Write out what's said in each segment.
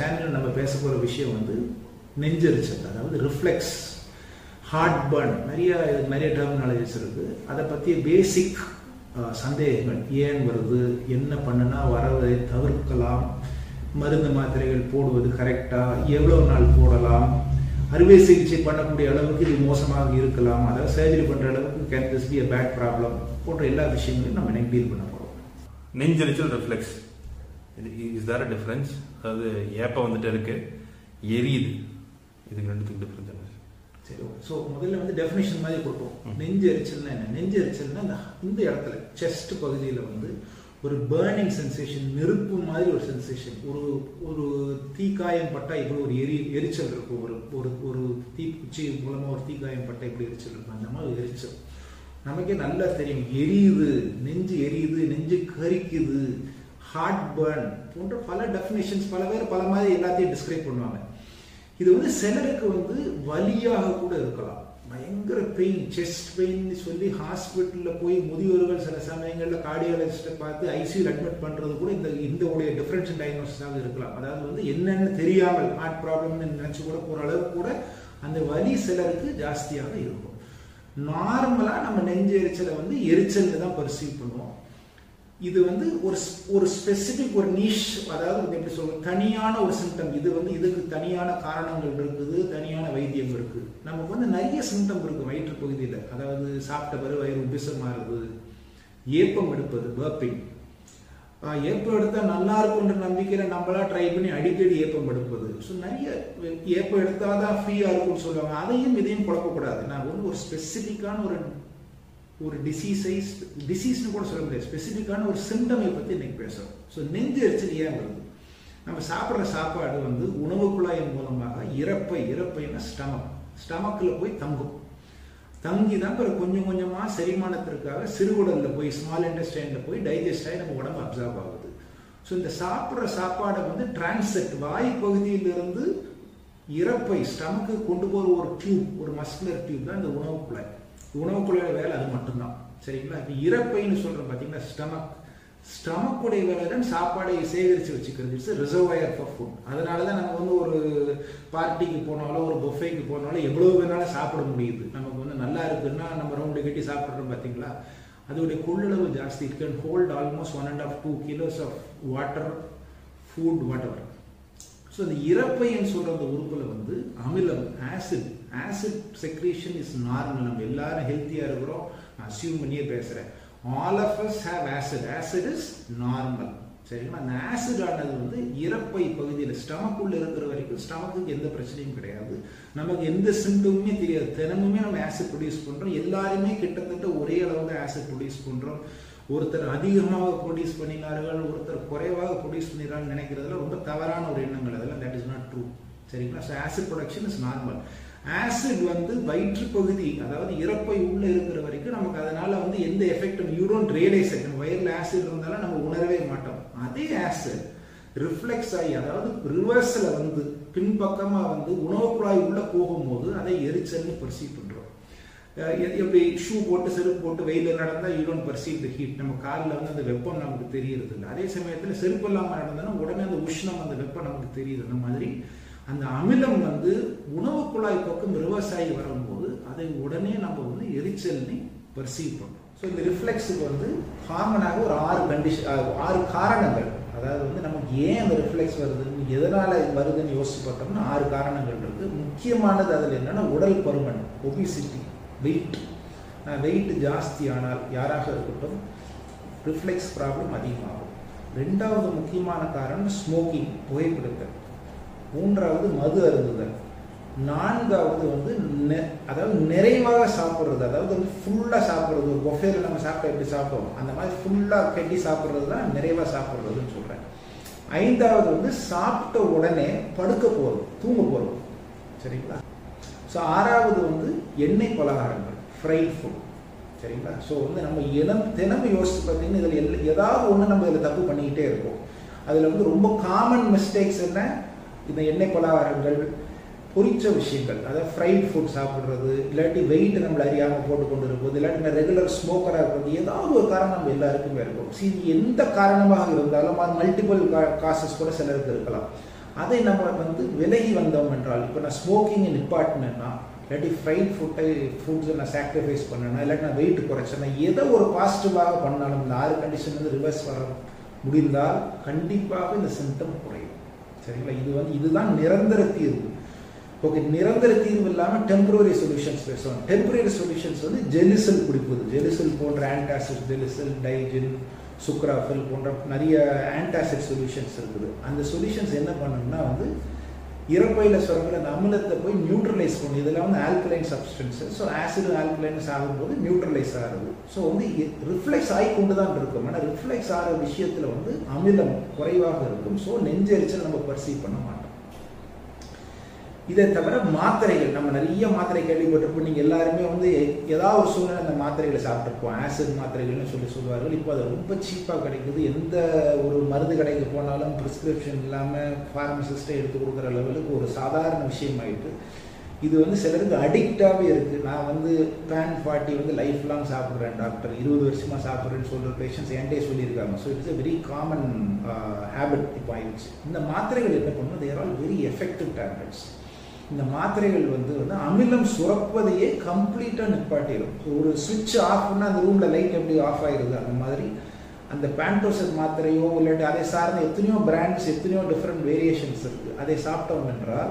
சேனலில் நம்ம பேச போகிற விஷயம் வந்து நெஞ்சரிச்சல் அதாவது ரிஃப்ளெக்ஸ் ஹார்ட் பர்ன் நிறைய நிறைய டெர்மினாலஜிஸ் இருக்கு. அதை பற்றிய பேசிக் சந்தேகங்கள். ஏன் வருது? என்ன பண்ணுனா வரதை தவிர்க்கலாம். மருந்து மாத்திரைகள் போடுவது கரெக்டா எவ்வளோ நாள் போடலாம்? அறுவை சிகிச்சை பண்ணக்கூடிய அளவுக்கு இது மோசமாக இருக்கலாம். அதாவது சர்ஜரி பண்ணுற அளவுக்கு can this be a bad problem போன்ற எல்லா விஷயங்களையும் நம்ம இன்னைக்கு டீல் பண்ண போகிறோம் நெஞ்சரிச்சல் reflux is there a difference அதாவது ஏப்பம் வந்துட்டு இருக்கு. எரியுது. இதுக்கு ரெண்டுத்துக்கு டிஃபரன்ஸ் சரி ஸோ முதல்ல வந்து டெஃபினேஷன் மாதிரி கொடுப்போம். நெஞ்சு எரிச்சல்னா என்ன? நெஞ்சு எரிச்சல்னா இந்த இடத்துல செஸ்ட் பகுதியில் வந்து ஒரு பேர்னிங் சென்சேஷன் நெருப்பு மாதிரி ஒரு சென்சேஷன் ஒரு ஒரு தீக்காயம் பட்டா இப்படி ஒரு எரி எரிச்சல் இருக்கும். ஒரு ஒரு ஒரு தீக்குச்சி மூலமா ஒரு தீக்காயம் பட்டா இப்படி எரிச்சல் இருக்கும். அந்த மாதிரி எரிச்சல். நமக்கே நல்லா தெரியும். எரியுது. நெஞ்சு எரியுது. நெஞ்சு கரிக்குது. ஹார்ட் பர்ன் போன்ற பல டெஃபினேஷன்ஸ் பல பேர் பல மாதிரி எல்லாத்தையும் டிஸ்கிரைப் பண்ணுவாங்க. இது வந்து சிலருக்கு வந்து வலியாக கூட இருக்கலாம். பயங்கர பெயின் செஸ்ட் பெயின் சொல்லி ஹாஸ்பிட்டலில் போய் முதியோர்கள் சில சமயங்களில் கார்டியாலஜிஸ்ட்டை பார்த்து ஐசியூ அட்மிட் பண்ணுறது கூட இந்த இந்த உடைய டிஃபரன்ஷியல் டயக்னோசிஸாக இருக்கலாம். அதாவது வந்து என்னென்னு தெரியாமல் ஹார்ட் ப்ராப்ளம்னு நினச்சி கூட போகிற அளவுக்கு கூட அந்த வலி சிலருக்கு ஜாஸ்தியாக இருக்கும். நார்மலாக நம்ம நெஞ்சு எரிச்சலை வந்து எரிச்சல்னு தான் பர்சீவ் பண்ணுவோம். இது வந்து ஒரு ஒரு ஸ்பெசிபிக் ஒரு நீஷ் அதாவது வந்து எப்படி சொல்றது தனியான ஒரு சிம்டம் இது வந்து இதுக்கு தனியான காரணங்கள் இருக்குது தனியான வைத்தியம் இருக்குது நமக்கு வந்து நிறைய சிம்டம் இருக்குது வயிற்று பகுதியில். அதாவது சாப்பிட்ட பிறகு வயிறு உபிசமாறுது ஏப்பம் எடுப்பது பர்பிங் ஏப்பம் எடுத்தால் நல்லா இருக்கும்ன்ற நம்பிக்கையில நம்மளா ட்ரை பண்ணி அடிக்கடி ஏப்பம் எடுப்பது. ஸோ நிறைய ஏப்பம் எடுத்தால் தான் ஃப்ரீயாக இருக்கும்னு சொல்லுவாங்க. அதையும் இதையும் குழப்பக்கூடாது. நான் வந்து ஒரு ஸ்பெசிஃபிக்கான ஒரு ஒரு டிசீஸை டிசீஸ்னு கூட சொல்ல முடியாது. ஸ்பெசிஃபிக்கான ஒரு சிம்டமை பற்றி இன்னைக்கு பேசுகிறோம் ஸோ நெஞ்சு எரிச்சல் ஏன் வருது? நம்ம சாப்பிட்ற சாப்பாடு வந்து உணவு குழாயின் மூலமாக இறப்பை இறப்பைன்னா ஸ்டமக் ஸ்டமக்கில் போய் தங்கும். தங்கி தான் பிறகு கொஞ்சம் கொஞ்சமாக செரிமானத்திற்காக சிறுகுடலில் போய் ஸ்மால் இன்டெஸ்டைனில் போய் டைஜஸ்ட் ஆகி நம்ம உடம்பு அப்சர்வ் ஆகுது. ஸோ இந்த சாப்பிட்ற சாப்பாடை வந்து டிரான்செட் வாய் பகுதியிலிருந்து இறப்பை ஸ்டமக்கு கொண்டு போகிற ஒரு டியூப் ஒரு மஸ்குலர் டியூப் தான் இந்த உணவு குழாய் உணவுக்குள்ள வேலை அது மட்டும்தான். சரிங்களா? இப்போ இறப்பைன்னு சொல்கிறோம் பார்த்தீங்கன்னா ஸ்டமக் ஸ்டமக்குடைய வேலை தான் சாப்பாடை சேகரித்து வச்சுக்கிறது. இட்ஸ் ரிசர்வயர் ஃபார் ஃபுட் அதனால தான் நம்ம வந்து ஒரு பார்ட்டிக்கு போனாலோ ஒரு பொஃபேக்கு போனாலும் எவ்வளோ வேணாலும் சாப்பிட முடியுது. நமக்கு வந்து நல்லா இருக்குன்னா நம்ம ரவுண்டு கட்டி சாப்பிட்றோம் பார்த்தீங்களா அதோடைய கொள்ளளவு ஜாஸ்தி it can hold almost one and half two kilos of water food whatever so இந்த இறப்பைன்னு சொல்கிற அந்த உறுப்பில் வந்து அமிலம் acid acid secretion is normal நம்ம எல்லாரும் ஹெல்த்தியாக இருக்கிறோம். நான் அசியூம் பண்ணியே பேசுகிறேன் all of us have acid acid is normal சரிங்களா? அந்த ஆசிட் ஆனது வந்து இறப்பை பகுதியில் ஸ்டமக்குள்ள இருக்கிற வரைக்கும் ஸ்டமக்குக்கு எந்த பிரச்சனையும் கிடையாது. நமக்கு எந்த சிம்டமுமே தெரியாது. தினமுமே நம்ம ஆசிட் ப்ரொடியூஸ் பண்ணுறோம் எல்லாருமே கிட்டத்தட்ட ஒரே அளவு ஆசிட் ப்ரொடியூஸ் பண்ணுறோம் ஒருத்தர் அதிகமாக ப்ரொடியூஸ் பண்ணினார்கள் ஒருத்தர் குறைவாக ப்ரொடியூஸ் பண்ணிடுறாங்க நினைக்கிறதுல ரொம்ப தவறான ஒரு எண்ணங்கள் அதெல்லாம் தட் இஸ் நாட் ட்ரூ சரிங்களா? So acid production is normal acid வந்து வயிற்று பகுதி அதாவது இறப்பை உள்ள இருக்கிற வரைக்கும் நமக்கு அதனால வந்து எந்த எஃபெக்டும் யூ டோன்ட் ரியலைஸ் நம்ம வயிறில் ஆசிட் இருந்தாலும் நம்ம உணரவே மாட்டோம். அதே ஆசிட் ரிஃப்ளெக்ஸ் ஆகி அதாவது ரிவர்ஸில் வந்து பின்பக்கமாக வந்து உணவு குழாய் உள்ளே போகும்போது அதை எரிச்சல்னு பர்சீவ் பண்ணுறோம் எப்படி ஷூ போட்டு செருப்பு போட்டு வெயில நடந்தால் you don't perceive the heat நம்ம காலில் வந்து அந்த வெப்பம் நமக்கு தெரியறது இல்லை. அதே சமயத்தில் செருப்பு இல்லாமல் நடந்தோன்னா உடனே அந்த உஷ்ணம் அந்த வெப்பம் நமக்கு தெரியுது. அந்த மாதிரி அந்த அமிலம் வந்து உணவு குழாய் பக்கம் ரிவர்ஸ் ஆகி வரும்போது அதை உடனே நம்ம வந்து எரிச்சல்னு பர்சீவ் பண்ணுறோம். ஸோ இந்த ரிஃப்ளெக்ஸுக்கு வந்து காமனாக ஒரு ஆறு கண்டிஷன் ஆறு காரணங்கள். அதாவது வந்து நமக்கு ஏன் அந்த ரிஃப்ளெக்ஸ் வருதுன்னு எதனால் வருதுன்னு யோசிச்சு பார்த்தோம்னா ஆறு காரணங்கள் இருக்குது முக்கியமானது அதில் என்னென்னா உடல் பருமன் ஒபிசிட்டி வெயிட் வெயிட் ஜாஸ்தி ஆனால் யாராக இருக்கட்டும் ரிஃப்ளெக்ஸ் ப்ராப்ளம் அதிகமாகும். ரெண்டாவது முக்கியமான காரணம் ஸ்மோக்கிங் புகைப்பிடித்தல். மூன்றாவது மது அருந்துதல். நான்காவது வந்து நெ அதாவது நிறைவாக சாப்பிட்றது அதாவது வந்து ஃபுல்லாக சாப்பிட்றது. ஒரு பொஃபேல நம்ம சாப்பிட்டா எப்படி சாப்பிடுவோம்? அந்த மாதிரி ஃபுல்லாக கட்டி சாப்பிட்றது தான் நிறைவாக சாப்பிட்றதுன்னு சொல்கிறேன் ஐந்தாவது வந்து சாப்பிட்ட உடனே படுக்க போகிறது தூங்க போகிறது சரிங்களா? ஸோ ஆறாவது வந்து எண்ணெய் பலகாரங்கள் ஃப்ரைட் ஃபுட் சரிங்களா? ஸோ வந்து நம்ம இனம் தினமும் யோசிச்சு பார்த்தீங்கன்னா இதில் எல் ஏதாவது ஒன்று நம்ம இதில் தப்பு பண்ணிக்கிட்டே இருக்கோம். அதில் வந்து ரொம்ப காமன் மிஸ்டேக்ஸ் என்ன? இந்த எண்ணெய் பலகாரங்கள் பொரிச்ச விஷயங்கள். அதாவது ஃப்ரைட் ஃபுட் சாப்பிட்றது இல்லாட்டி வெயிட் நம்மளை அறியாமல் போட்டு கொண்டு இருப்பது இல்லாட்டி ரெகுலர் ஸ்மோக்கராக இருக்கிறது ஏதாவது ஒரு காரணம் நம்ம எல்லாருக்குமே இருக்கும். சி எந்த காரணமாக இருந்தாலும் அது மல்டிபிள் காசஸ் கூட சிலருக்கு இருக்கலாம். அதை நம்ம வந்து விலகி வந்தோம் என்றால் இப்போ நான் ஸ்மோக்கிங்கை நிப்பாட்டினேன்னா இல்லாட்டி ஃப்ரைட் ஃபுட்டை ஃபுட்ஸை நான் சாக்ரிஃபைஸ் பண்ணேன்னா இல்லாட்டி நான் வெயிட் குறைச்சேன்னா எதை ஒரு பாசிட்டிவாக பண்ணாலும் இந்த ஆறு கண்டிஷன் வந்து ரிவர்ஸ் வர முடிந்தால் கண்டிப்பாக இந்த சிம்டம் குறையும். சரிங்களா? இது வந்து இதுதான் நிரந்தர தீர்வு. ஓகே நிரந்தர தீர்வு இல்லாமல் டெம்பரரி சொல்யூஷன்ஸ் பேசுவோம். டெம்பரரி சொல்யூஷன்ஸ் வந்து ஜெலிசல் குடிப்பது. ஜெலிசல் போன்ற ஆன்டாசிட் ஜெலிசல் டைஜின் சுக்ராஃபில் போன்ற நிறைய ஆன்டாசிட் சொல்யூஷன்ஸ் இருக்குது. அந்த சொல்யூஷன்ஸ் என்ன பண்ணணும்னா வந்து இறப்பையில் சுரக்கிற அந்த அமிலத்தை போய் நியூட்ரலைஸ் பண்ணும் இதெல்லாம் வந்து alkaline substance so acid alkalines ஆகும்போது நியூட்ரலைஸ் ஆகுது. ஸோ வந்து ரிஃப்ளெக்ஸ் ஆகி கொண்டு தான் இருக்கும். ஆனால் ரிஃப்ளெக்ஸ் ஆகிற விஷயத்தில் வந்து அமிலம் குறைவாக இருக்கும். ஸோ நெஞ்சரிச்சல் நம்ம பர்சீவ் பண்ண மாட்டோம். இதை தவிர மாத்திரைகள் நம்ம நிறைய மாத்திரை கேள்விப்பட்டிருப்போம். நீங்கள் எல்லாருமே வந்து ஏதாவது ஒரு சூழ்நிலை அந்த மாத்திரைகளை சாப்பிட்ருப்போம் ஆசிட் மாத்திரைகள்னு சொல்லி சொல்லுவார்கள். இப்போ அது ரொம்ப சீப்பாக கிடைக்குது. எந்த ஒரு மருந்து கடைக்கு போனாலும் ப்ரிஸ்கிரிப்ஷன் இல்லாமல் ஃபார்மசிஸ்ட்டை எடுத்து கொடுக்குற லெவலுக்கு ஒரு சாதாரண விஷயமாயிட்டு இது வந்து சிலருக்கு அடிக்டாகவே இருக்குது நான் வந்து பேன் ஃபார்ட்டி வந்து லைஃப் லாங் சாப்பிட்றேன் டாக்டர் இருபது வருஷமாக சாப்பிட்றேன்னு சொல்கிற பேஷண்ட்ஸ் என்டே சொல்லியிருக்காங்க. So it's a very common habit இப்போ ஆயிடுச்சு. இந்த மாத்திரைகள் என்ன பண்ணணும் they're all very effective tablets இந்த மாத்திரைகள் வந்து வந்து அமிலம் சுரப்பதையே கம்ப்ளீட்டாக நிப்பாட்டிடும் ஒரு சுவிட்ச் ஆஃப் பண்ணால் அந்த ரூமில் லைட் எப்படி ஆஃப் ஆகிடுது அந்த மாதிரி அந்த பேண்டோசட் மாத்திரையோ இல்லாட்டி அதை சார்ந்த எத்தனையோ பிராண்ட்ஸ் எத்தனையோ டிஃப்ரெண்ட் வேரியேஷன்ஸ் இருக்குது அதை சாப்பிட்டோம் என்றால்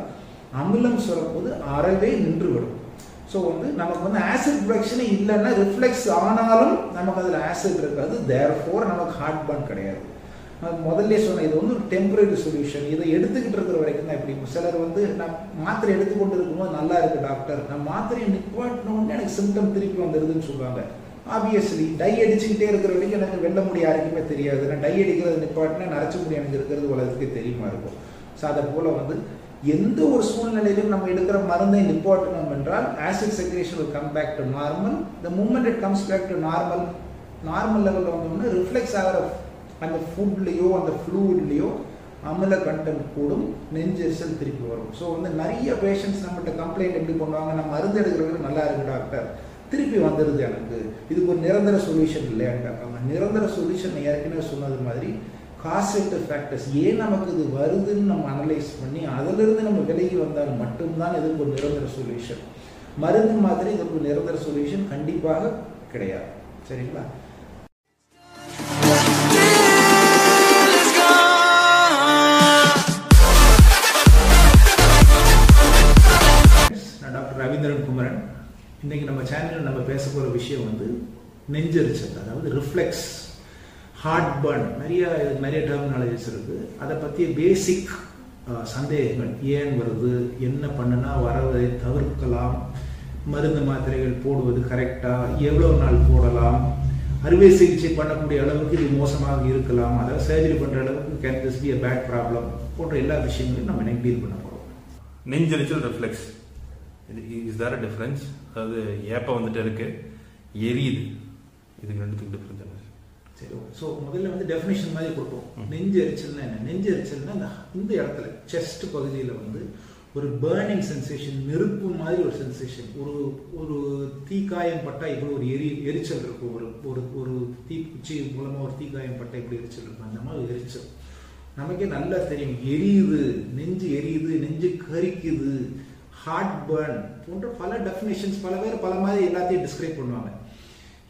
அமிலம் சுரப்பது அறவே நின்றுவிடும். ஸோ வந்து நமக்கு வந்து ஆசிட் ப்ரொடக்ஷனே இல்லைன்னா ரிஃப்ளெக்ஸ் ஆனாலும் நமக்கு அதில் ஆசிட் இருக்காது. தேர் ஃபோர் நமக்கு ஹார்ட் பர்ன் கிடையாது. முதல்ல சொன்ன இது வந்து ஒரு டெம்பரரி சொல்யூஷன் இதை எடுத்துக்கிட்டு இருக்கிற வரைக்கும் தான் எப்படி சிலர் வந்து நான் மாத்திரை எடுத்துக்கொண்டு இருக்கும்போது நல்லா இருக்கு டாக்டர் நான் மாத்திரையை நிப்பாட்டினோடனே எனக்கு சிம்டம் திருப்பி வந்துடுதுன்னு சொல்லுவாங்க. ஆப்வியஸ்லி டை அடிச்சுக்கிட்டே இருக்கிற வரைக்கும் எனக்கு வெள்ள முடிய யாருக்குமே தெரியாது. நான் டை அடிக்கிறது நிப்பாட்டினா நரைச்ச முடி எனக்கு இருக்கிறது உலகத்துக்கு தெரியுமா இருக்கும். ஸோ அதை போல் வந்து எந்த ஒரு சூழ்நிலையிலும் நம்ம எடுக்கிற மருந்தை நிப்பாட்டணும் என்றால் acid secretion will come back to normal the moment it comes back to normal normal லெவலில் வந்தோம்னா ரிஃப்ளெக்ஸ் ஆகிற அந்த ஃபுட்லேயோ அந்த ஃப்ளூட்லேயோ அமில கண்டம் கூடும் நெஞ்செரிசல் திருப்பி வரும். ஸோ வந்து நிறைய பேஷண்ட்ஸ் நம்மகிட்ட கம்ப்ளைண்ட் எப்படி பண்ணுவாங்க? நான் மருந்து எடுக்கிறவங்க நல்லா இருக்கு டாக்டர். திருப்பி வந்துடுது எனக்கு. இதுக்கு ஒரு நிரந்தர சொல்யூஷன் இல்லையான்னு கேட்பாங்க நிரந்தர சொல்யூஷன் ஏற்கனவே சொன்னது மாதிரி காசெட் ஃபேக்டர்ஸ் ஏன் நமக்கு இது வருதுன்னு நம்ம அனலைஸ் பண்ணி அதிலிருந்து நம்ம விலகி வந்தால் மட்டும்தான் இதுக்கு ஒரு நிரந்தர சொல்யூஷன் மருந்து மாதிரி இதுக்கு ஒரு நிரந்தர சொல்யூஷன் கண்டிப்பாக கிடையாது. சரிங்களா? இன்னைக்கு நம்ம சேனலில் நம்ம பேச போகிற விஷயம் வந்து நெஞ்சரிச்சல் அதாவது ரிஃப்ளெக்ஸ் ஹார்ட் பர்ன் நிறைய நிறைய டெர்மினாலஜிஸ் இருக்கு. அதை பற்றிய பேசிக் சந்தேகங்கள். ஏன் வருது? என்ன பண்ணுனா வரதை தவிர்க்கலாம். மருந்து மாத்திரைகள் போடுவது கரெக்டாக எவ்வளோ நாள் போடலாம்? அறுவை சிகிச்சை பண்ணக்கூடிய அளவுக்கு இது மோசமாக இருக்கலாம். அதாவது சர்ஜரி பண்ணுற அளவுக்கு can this be a bad problem போன்ற எல்லா விஷயங்களையும் நம்ம இன்னைக்கு டீல் பண்ண போகிறோம் நெஞ்சரிச்சல் reflux is there a difference அதாவது ஏப்பம் வந்துட்டு இருக்கு எரியுது. இதுக்கு ரெண்டுத்துக்கு டிஃப்ரென்ஸ் என்ன சரி ஸோ முதல்ல வந்து டெஃபினேஷன் மாதிரி கொடுப்போம். நெஞ்சு எரிச்சல்னா என்ன? நெஞ்சு எரிச்சல்னா இந்த இந்த இடத்துல செஸ்ட் பகுதியில் வந்து ஒரு பேர்னிங் சென்சேஷன் நெருப்பு மாதிரி ஒரு சென்சேஷன் ஒரு ஒரு தீக்காயம் பட்டா இப்படி ஒரு எரி எரிச்சல் இருக்கும் ஒரு ஒரு ஒரு தீக்குச்சி மூலமாக ஒரு தீக்காயம் பட்டா இப்படி எரிச்சல் இருக்கும் அந்த மாதிரி எரிச்சல். நமக்கே நல்லா தெரியும். எரியுது. நெஞ்சு எரியுது. நெஞ்சு கரிக்குது. ஹார்ட் பேர்ன் போன்ற பல டெஃபினேஷன்ஸ் பல பேர் பல மாதிரி எல்லாத்தையும் டிஸ்கிரைப் பண்ணுவாங்க.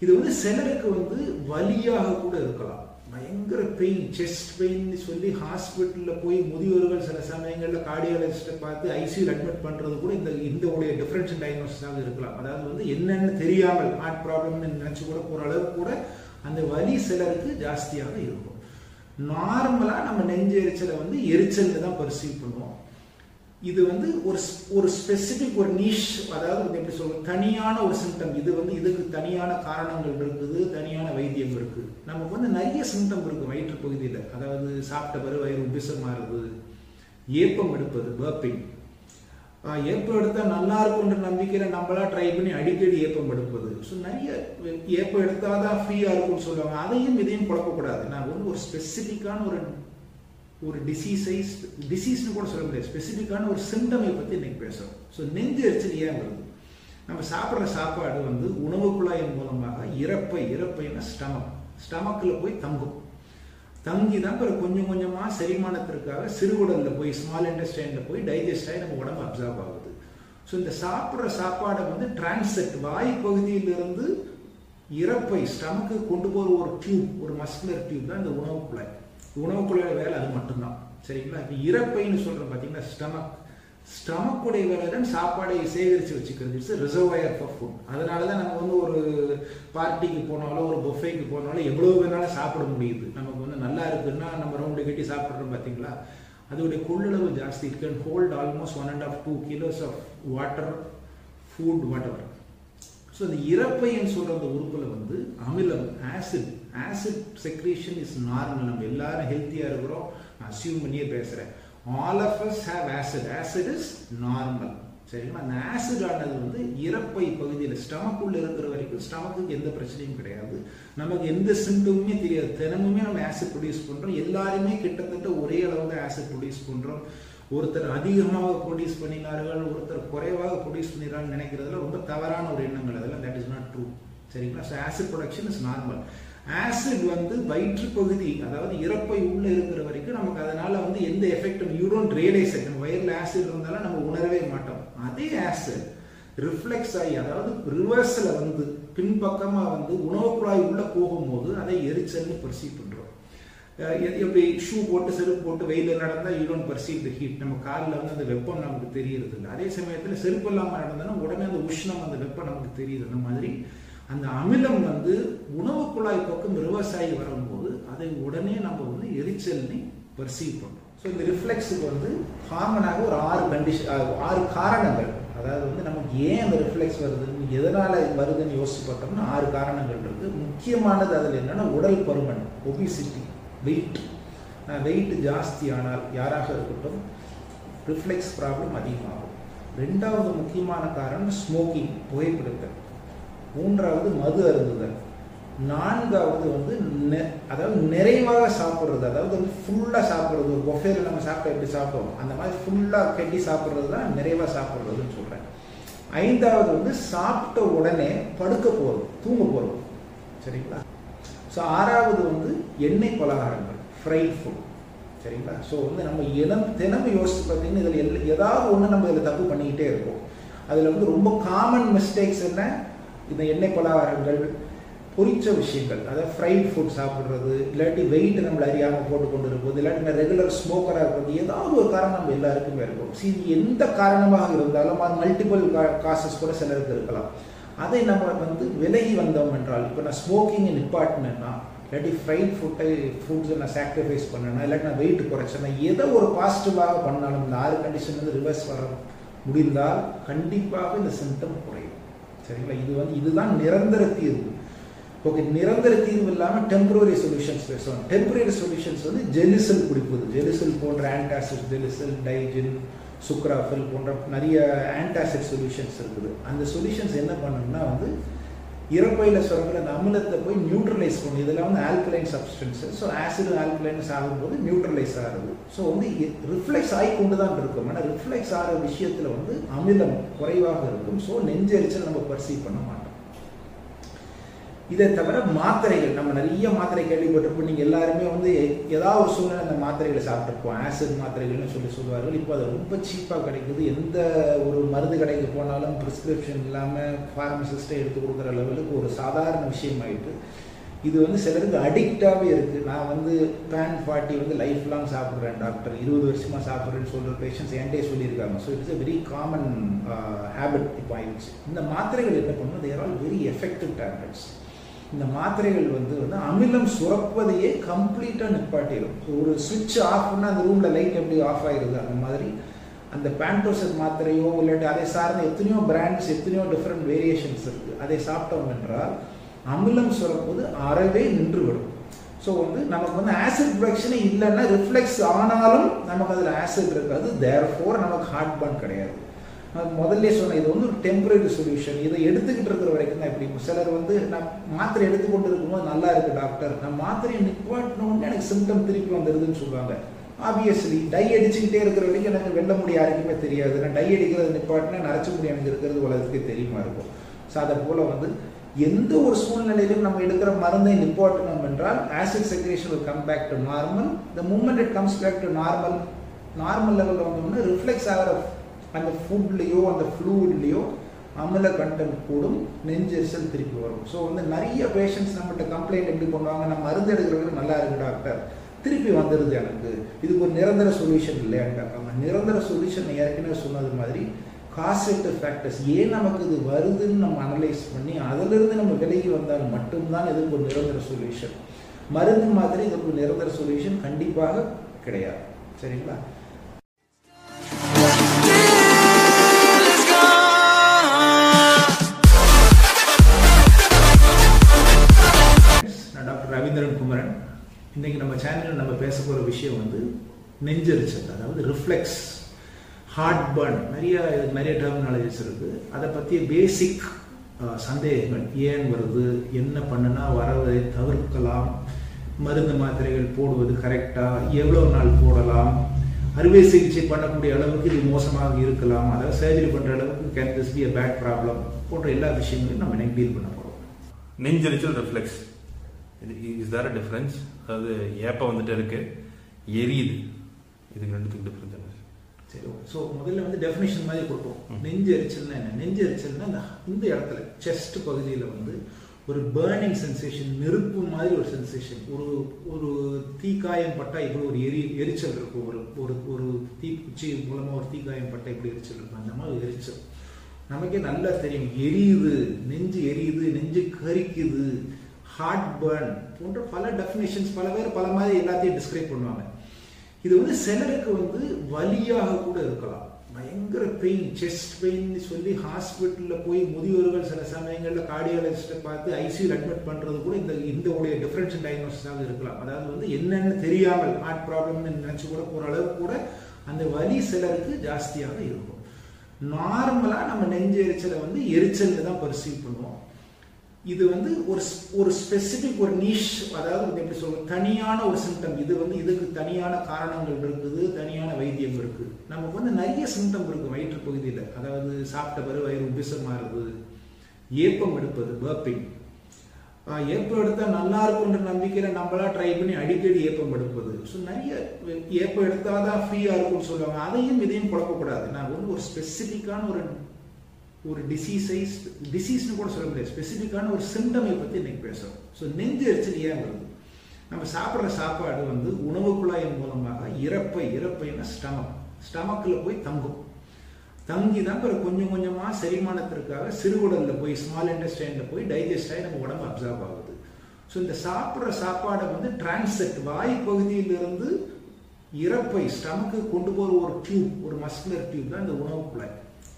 இது வந்து சிலருக்கு வந்து வலியாக கூட இருக்கலாம். பயங்கர பெயின் செஸ்ட் பெயின் சொல்லி ஹாஸ்பிட்டலில் போய் முதியோர்கள் சில சமயங்களில் கார்டியாலஜிஸ்ட்டை பார்த்து ஐசியூ அட்மிட் பண்ணுறது கூட இந்த இந்த உடைய டிஃபரன்ஷியல் டயக்னோசிஸாக இருக்கலாம். அதாவது வந்து என்னென்னு தெரியாமல் ஹார்ட் ப்ராப்ளம்னு நினச்சி கூட போகிற அளவுக்கு கூட அந்த வலி சிலருக்கு ஜாஸ்தியாக இருக்கும். நார்மலாக நம்ம நெஞ்சு எரிச்சலை வந்து எரிச்சலில் தான் பர்சீவ் பண்ணுவோம். இது வந்து ஒரு ஒரு ஸ்பெசிபிக் ஒரு நீஷ் அதாவது வந்து எப்படி சொல்றது தனியான ஒரு சிம்டம் இது வந்து இதுக்கு தனியான காரணங்கள் இருக்குது தனியான வைத்தியம் இருக்கு நமக்கு வந்து நிறைய சிம்டம் இருக்கு வயிற்று பகுதியில். அதாவது சாப்பிட்ட பிறகு வயிறு உபிசம் மாறுது ஏப்பம் எடுப்பது பர்பிங் ஏப்பம் எடுத்தால் நல்லா இருக்கும்ன்ற நம்பிக்கையில் நம்மளா ட்ரை பண்ணி அடிக்கடி ஏப்பம் எடுப்பது. ஸோ நிறைய ஏப்பம் எடுத்தால் தான் ஃப்ரீயாக இருக்கும்னு சொல்லுவாங்க. அதையும் இதையும் குழப்பக்கூடாது. நான் வந்து ஒரு ஸ்பெசிஃபிக்கான ஒரு ஒரு டிசீஸை டிசீஸ்னு கூட சொல்ல முடியாது. ஸ்பெசிஃபிக்கான ஒரு சிம்டமை பற்றி இன்னைக்கு பேசுகிறோம் ஸோ நெஞ்சு எரிச்சல் ஏன் வருது? நம்ம சாப்பிட்ற சாப்பாடு வந்து உணவு குழாயின் மூலமாக இறப்பை இறப்பைன்னா ஸ்டமக் ஸ்டமக்கில் போய் தங்கும். தங்கி தான் பிறகு கொஞ்சம் கொஞ்சமாக செரிமானத்திற்காக சிறுகுடலில் போய் ஸ்மால் இண்டஸ்ட்ரைனில் போய் டைஜஸ்ட் ஆகி நம்ம உடம்பு அப்சர்வ் ஆகுது. ஸோ இந்த சாப்பிட்ற சாப்பாடை வந்து டிரான்செட் வாய் பகுதியிலிருந்து இறப்பை ஸ்டமக்கு கொண்டு போகிற ஒரு டியூப் ஒரு மஸ்குலர் டியூப் தான் இந்த உணவு குழாய். உணவுக்குள்ள வேலை அது மட்டும்தான். சரிங்களா? இப்போ இறப்பைன்னு சொல்கிறோம் பார்த்தீங்கன்னா ஸ்டமக் ஸ்டமக்குடைய வேலை தான் சாப்பாடை சேகரித்து வச்சுக்கிறது. இட்ஸ் ரிசர்வயர் ஃபார் ஃபுட் அதனால தான் நம்ம வந்து ஒரு பார்ட்டிக்கு போனாலும் ஒரு பொஃபேக்கு போனாலும் எவ்வளோ வேணாலும் சாப்பிட முடியுது. நமக்கு வந்து நல்லா இருக்குன்னா நம்ம ரவுண்டு கட்டி சாப்பிட்றோம் பார்த்தீங்களா அதோடைய கொள்ளளவு ஜாஸ்தி it can hold almost one and half two kilos of water food whatever so இந்த இறப்பைன்னு சொல்கிற அந்த உறுப்பில் வந்து அமிலம் acid acid secretion is normal நம்ம எல்லாரும் ஹெல்த்தியாக இருக்கிறோம். அசியூம் பண்ணியே பேசுகிறேன் all of us have acid acid is normal சரிங்களா? அந்த ஆசிட் ஆனது வந்து இறப்பை பகுதியில் ஸ்டமக்குள்ள இருக்கிற வரைக்கும் ஸ்டமக்குக்கு எந்த பிரச்சனையும் கிடையாது. நமக்கு எந்த சிம்டமுமே தெரியாது. தினமுமே நம்ம ஆசிட் ப்ரொடியூஸ் பண்ணுறோம் எல்லாருமே கிட்டத்தட்ட ஒரே அளவு ஆசிட் ப்ரொடியூஸ் பண்ணுறோம் ஒருத்தர் அதிகமாக ப்ரொடியூஸ் பண்ணினார்கள் ஒருத்தர் குறைவாக ப்ரொடியூஸ் பண்ணிடுறான்னு நினைக்கிறதுல ரொம்ப தவறான ஒரு எண்ணங்கள். அதெல்லாம் தட் இஸ் நாட் ட்ரூ சரிங்களா? So acid production is normal acid வந்து வயிற்று பகுதி அதாவது இறப்பை உள்ள இருக்கிற வரைக்கும் நமக்கு அதனால வந்து எந்த எஃபெக்டும் யூ டோன்ட் ரியலைஸ் நம்ம வயிறில் ஆசிட் இருந்தாலும் நம்ம உணரவே மாட்டோம். அதே ஆசிட் ரிஃப்ளெக்ஸ் ஆகி அதாவது ரிவர்ஸில் வந்து பின்பக்கமாக வந்து உணவு குழாய் உள்ள போகும்போது அதை எரிச்சல்னு பர்சீவ் Uh, எப்படி ஷூ போட்டு செருப்பு போட்டு வெயிலில் நடந்தால் you don't perceive the heat நம்ம காலில் வந்து அந்த வெப்பம் நமக்கு தெரியறது இல்லை. அதே சமயத்தில் செருப்பு இல்லாமல் நடந்தோன்னா உடனே அந்த உஷ்ணம் அந்த வெப்பம் நமக்கு தெரியுது. அந்த மாதிரி அந்த அமிலம் வந்து உணவு குழாய் பக்கம் விவசாயி வரும்போது அதை உடனே நம்ம வந்து எரிச்சல்னு பர்சீவ் பண்ணுறோம் ஸோ இந்த ரிஃப்ளெக்ஸுக்கு வந்து காமனாக ஒரு ஆறு கண்டிஷன் ஆறு காரணங்கள். அதாவது வந்து நமக்கு ஏன் அந்த ரிஃப்ளெக்ஸ் வருதுன்னு எதனால் வருதுன்னு யோசிச்சு பார்த்தோம்னா ஆறு காரணங்கள் இருக்குது முக்கியமானது அதில் என்னென்னா உடல் பருமன் ஒபிசிட்டி வெயிட் வெயிட் ஜாஸ்தி ஆனால் யாராக இருக்கட்டும் ரிஃப்ளெக்ஸ் ப்ராப்ளம் அதிகமாகும். ரெண்டாவது முக்கியமான காரணம் ஸ்மோக்கிங் புகைப்பிடித்தல். மூன்றாவது மது அருந்துதல். நான்காவது வந்து நெ அதாவது நிறைவாக சாப்பிட்றது அதாவது வந்து ஃபுல்லாக சாப்பிட்றது. ஒரு பொஃபேல நம்ம சாப்பிட்டா எப்படி சாப்பிடுவோம்? அந்த மாதிரி ஃபுல்லாக கட்டி சாப்பிட்றது தான் நிறைவாக சாப்பிட்றதுன்னு சொல்கிறேன் ஐந்தாவது வந்து சாப்பிட்ட உடனே படுக்க போகிறது தூங்க போகிறது சரிங்களா? ஸோ ஆறாவது வந்து எண்ணெய் பலகாரங்கள் ஃப்ரைட் ஃபுட் சரிங்களா? ஸோ வந்து நம்ம இனம் தினமும் யோசிச்சு பார்த்தீங்கன்னா இதில் எல் ஏதாவது ஒன்று நம்ம இதில் தப்பு பண்ணிக்கிட்டே இருக்கோம் அதில் வந்து ரொம்ப காமன் மிஸ்டேக்ஸ் என்ன? இந்த எண்ணெய் பலகாரங்கள் பொறிச்ச விஷயங்கள். அதாவது ஃப்ரைட் ஃபுட் சாப்பிட்றது இல்லாட்டி வெயிட் நம்மளை அறியாமல் போட்டு கொண்டு இருப்பது இல்லாட்டி ரெகுலர் ஸ்மோக்கராக இருக்கிறது ஏதாவது ஒரு காரணம் நம்ம எல்லாருக்குமே இருக்கும். சி எந்த காரணமாக இருந்தாலும் மல்டிபிள் கா காசஸ் கூட சிலருக்கு இருக்கலாம். அதை நம்ம வந்து விலகி வந்தோம் என்றால் இப்போ நான் ஸ்மோக்கிங்கை நிப்பாட்டினேன்னா இல்லாட்டி ஃப்ரைட் ஃபுட்டை ஃபுட்ஸை நான் சாக்ரிஃபைஸ் பண்ணேன்னா இல்லாட்டி நான் வெயிட் குறைச்சேன்னா ஏதோ ஒரு பாசிட்டிவாக பண்ணாலும் இந்த ஆறு கண்டிஷன் வந்து ரிவர்ஸ் வர முடிந்தால் கண்டிப்பாக இந்த சிம்டம் குறையும். சரிங்களா? இது வந்து இதுதான் நிரந்தர தீர்வு. ஓகே நிரந்தர தீர்வு இல்லாமல் டெம்பரரி சொல்யூஷன்ஸ் பேசுவோம். டெம்பரரி சொல்யூஷன்ஸ் வந்து ஜெலிசல் குடிப்பது. ஜெலிசல் போன்ற ஆன்டாசிட் ஜெலிசல் டைஜின் சுக்ராஃபில் போன்ற நிறைய ஆன்டாசிட் சொல்யூஷன்ஸ் இருக்குது. அந்த சொல்யூஷன்ஸ் என்ன பண்ணணும்னா வந்து இறப்பையில் சுரக்கிற அந்த அமிலத்தை போய் நியூட்ரலைஸ் பண்ணும் இதெல்லாம் வந்து alkaline substance so acid alkalines ஆகும்போது நியூட்ரலைஸ் ஆகுது. ஸோ வந்து ரிஃப்ளெக்ஸ் ஆகி கொண்டு தான் இருக்கும். ஆனால் ரிஃப்ளெக்ஸ் ஆகிற விஷயத்தில் வந்து அமிலம் குறைவாக இருக்கும். ஸோ நெஞ்செரிச்சல் நம்ம பர்சீவ் பண்ண மாட்டோம். இதை தவிர மாத்திரைகள் நம்ம நிறைய மாத்திரை கேள்விப்பட்டிருப்போம். நீங்கள் எல்லாருமே வந்து ஏதாவது ஒரு சூழ்நிலை அந்த மாத்திரைகளை சாப்பிட்ருப்போம் ஆசிட் மாத்திரைகள்னு சொல்லி சொல்லுவார்கள். இப்போ அது ரொம்ப சீப்பாக கிடைக்குது. எந்த ஒரு மருந்து கடைக்கு போனாலும் ப்ரிஸ்கிரிப்ஷன் இல்லாமல் ஃபார்மசிஸ்ட்டை எடுத்து கொடுக்குற லெவலுக்கு ஒரு சாதாரண விஷயமாயிட்டு இது வந்து சிலருக்கு அடிக்டாகவே இருக்குது நான் வந்து பேன் ஃபார்ட்டி வந்து லைஃப் லாங் சாப்பிட்றேன் டாக்டர் இருபது வருஷமாக சாப்பிட்றேன்னு சொல்கிற பேஷண்ட்ஸ் என்கிட்டே சொல்லியிருக்காங்க. So it's a very common habit இப்போ ஆயிடுச்சு. இந்த மாத்திரைகள் என்ன பண்ணணும் they're all very effective tablets இந்த மாத்திரைகள் வந்து வந்து அமிலம் சுரப்பதையே கம்ப்ளீட்டாக நிப்பாட்டிடும் ஒரு சுவிட்ச் ஆஃப் பண்ணால் அந்த ரூமில் லைட் எப்படி ஆஃப் ஆகிடுது அந்த மாதிரி. அந்த பேண்டோசட் மாத்திரையோ இல்லாட்டி அதை சார்ந்த எத்தனையோ பிராண்ட்ஸ் எத்தனையோ டிஃப்ரெண்ட் வேரியேஷன்ஸ் இருக்குது அதை சாப்பிட்டோம் என்றால் அமிலம் சுரப்பது அறவே நின்றுவிடும். ஸோ வந்து நமக்கு வந்து ஆசிட் ப்ரொடக்ஷனே இல்லைன்னா ரிஃப்ளெக்ஸ் ஆனாலும் நமக்கு அதில் ஆசிட் இருக்காது. தேர் ஃபோர் நமக்கு ஹார்ட் பர்ன் கிடையாது. நான் முதல்ல சொன்னேன் இது வந்து ஒரு டெம்பரரி சொல்யூஷன் இதை எடுத்துக்கிட்டு இருக்கிற வரைக்கும் தான் எப்படி சிலர் வந்து நான் மாத்திரை எடுத்துக்கொண்டு இருக்கும்போது நல்லா இருக்கு டாக்டர் நான் மாத்திரையை நிப்பாட்டினோடனே எனக்கு சிம்டம் திருப்பி வந்துடுதுன்னு சொல்லுவாங்க ஆப்வியஸ்லி டை அடிச்சுக்கிட்டே இருக்கிற வரைக்கும் எனக்கு வெள்ள முடி யாருக்குமே தெரியாது. நான் டை அடிக்கிறது நிப்பாட்டினா நரைச்சு முடி எனக்கு இருக்கிறது உலகத்துக்கே தெரியுமா இருக்கும். ஸோ அதை போல் வந்து எந்த ஒரு சூழ்நிலையிலும் நம்ம எடுக்கிற மருந்தை நிப்பாட்டணும் என்றால் acid secretion will come back to normal இந்த moment it comes back to normal normal லெவலில் வந்தோம்னா ரிஃப்ளெக்ஸ் ஆகிற அந்த ஃபுட்லேயோ அந்த ஃப்ளூட்லேயோ அமில கண்டென்ட் கூடும் நெஞ்செரிச்சல் திருப்பி வரும். ஸோ வந்து நிறைய பேஷண்ட்ஸ் நம்மகிட்ட கம்ப்ளைண்ட் எப்படி பண்ணுவாங்க? நம்ம மருந்து எடுக்கிறவங்க நல்லா இருக்கு டாக்டர். திருப்பி வந்துடுது எனக்கு. இதுக்கு ஒரு நிரந்தர சொல்யூஷன் இல்லையான்னு கேட்பாங்க நிரந்தர சொல்யூஷன் ஏற்கனவே சொன்னது மாதிரி காசெப்டிவ் ஃபேக்டர்ஸ் ஏன் நமக்கு இது வருதுன்னு நம்ம அனலைஸ் பண்ணி அதிலிருந்து நம்ம விலகி வந்தால் மட்டும்தான் இதுக்கு ஒரு நிரந்தர சொல்யூஷன் மருந்து மாதிரி இதுக்கு ஒரு நிரந்தர சொல்யூஷன் கண்டிப்பாக கிடையாது. சரிங்களா? நம்ம சேனலில் நம்ம பேச போகிற விஷயம் வந்து நெஞ்சரிச்சல் அதாவது ரிஃப்ளெக்ஸ் ஹார்ட் பர்ன் நிறைய நிறைய டெர்மினாலஜிஸ் இருக்கு. அதை பற்றிய பேசிக் சந்தேகங்கள். ஏன் வருது? என்ன பண்ணுனா வரதை தவிர்க்கலாம். மருந்து மாத்திரைகள் போடுவது கரெக்டாக எவ்வளோ நாள் போடலாம்? அறுவை சிகிச்சை பண்ணக்கூடிய அளவுக்கு இது மோசமாக இருக்கலாம். அதாவது சர்ஜரி பண்ணுற அளவுக்கு can this be a back problem போன்ற எல்லா விஷயங்களையும் நம்ம டீல் பண்ண போகிறோம் நெஞ்சரிச்சல் ரிஃப்ளெக்ஸ் இது இஸ் தேர் டிஃப்ரென்ஸ் அதாவது ஏப்பம் வந்துட்டு இருக்கு. எரியுது. இதுக்கு ரெண்டுத்துக்கு டிஃப்ரென்ஸ் என்ன சரி ஸோ முதல்ல வந்து டெஃபினேஷன் மாதிரி கொடுப்போம். நெஞ்சு எரிச்சல்னா என்ன? நெஞ்சு எரிச்சல்னா இந்த இந்த இடத்துல செஸ்ட் பகுதியில் வந்து ஒரு பேர்னிங் சென்சேஷன் நெருப்பு மாதிரி ஒரு சென்சேஷன் ஒரு ஒரு தீக்காயம் பட்டா இப்படி ஒரு எரி எரிச்சல் இருக்கும். ஒரு ஒரு ஒரு தீக்குச்சி மூலமாக ஒரு தீக்காயம் பட்டா இப்படி எரிச்சல் இருக்கும். அந்த மாதிரி எரிச்சல். நமக்கே நல்லா தெரியும். எரியுது. நெஞ்சு எரியுது. நெஞ்சு கரிக்குது. ஹார்ட் பர்ன் போன்ற பல டெஃபினேஷன்ஸ் பல பேர் பல மாதிரி எல்லாத்தையும் டிஸ்கிரைப் பண்ணுவாங்க. இது வந்து சிலருக்கு வந்து வலியாக கூட இருக்கலாம். பயங்கர பெயின் செஸ்ட் பெயின் சொல்லி ஹாஸ்பிட்டலில் போய் முதியோர்கள் சில சமயங்களில் கார்டியாலஜிஸ்ட்டை பார்த்து ஐசியூவில் அட்மிட் பண்ணுறது கூட இந்த இந்த உடைய டிஃபரன்ஷியல் டயக்னோசிஸாக இருக்கலாம். அதாவது வந்து என்னென்னு தெரியாமல் ஹார்ட் ப்ராப்ளம்னு நினச்சி கூட போகிற அளவுக்கு கூட அந்த வலி சிலருக்கு ஜாஸ்தியாக இருக்கும். நார்மலாக நம்ம நெஞ்சு எரிச்சலை வந்து எரிச்சல்னு தான் பர்சீவ் பண்ணுவோம். இது வந்து ஒரு ஒரு ஸ்பெசிபிக் ஒரு நீஷ் அதாவது வந்து எப்படி சொல்றது தனியான ஒரு சிம்டம் இது வந்து இதுக்கு தனியான காரணங்கள் இருக்குது தனியான வைத்தியம் இருக்கு. நமக்கு வந்து நிறைய சிம்டம் இருக்கு வயிற்று பகுதியில். அதாவது சாப்பிட்ட பிறகு வயிறு உபிசமா இருக்குது ஏப்பம் எடுப்பது பர்பிங் ஏப்பம் எடுத்தா நல்லா இருக்கும்ன்ற நம்பிக்கையில நம்மளா ட்ரை பண்ணி அடிக்கடி ஏப்பம் எடுப்பது. ஸோ நிறைய ஏப்பம் எடுத்தாதான் ஃப்ரீயா இருக்கும்னு சொல்லுவாங்க. அதையும் இதையும் குழப்பக்கூடாது. நான் வந்து ஒரு ஸ்பெசிபிக்கான ஒரு ஒரு டிசீஸை டிசீஸ்னு கூட சொல்ல முடியாது. ஸ்பெசிஃபிக்கான ஒரு சிம்டமை பற்றி இன்னைக்கு பேசுகிறோம் ஸோ நெஞ்சு எரிச்சல் ஏன் வருது? நம்ம சாப்பிட்ற சாப்பாடு வந்து உணவு குழாயின் மூலமாக இறப்பை இறப்பைன்னா ஸ்டமக் ஸ்டமக்கில் போய் தங்கும். தங்கி தான் பிறகு கொஞ்சம் கொஞ்சமாக செரிமானத்திற்காக சிறுகுடலில் போய் ஸ்மால் இண்டஸ்டைனில் போய் டைஜஸ்ட் ஆகி நம்ம உடம்பு அப்சர்வ் ஆகுது. ஸோ இந்த சாப்பிட்ற சாப்பாடை வந்து டிரான்செட் வாய் பகுதியிலிருந்து இறப்பை ஸ்டமக்கு கொண்டு போகிற ஒரு டியூப் ஒரு மஸ்குலர் டியூப் தான் இந்த உணவு குழாய்.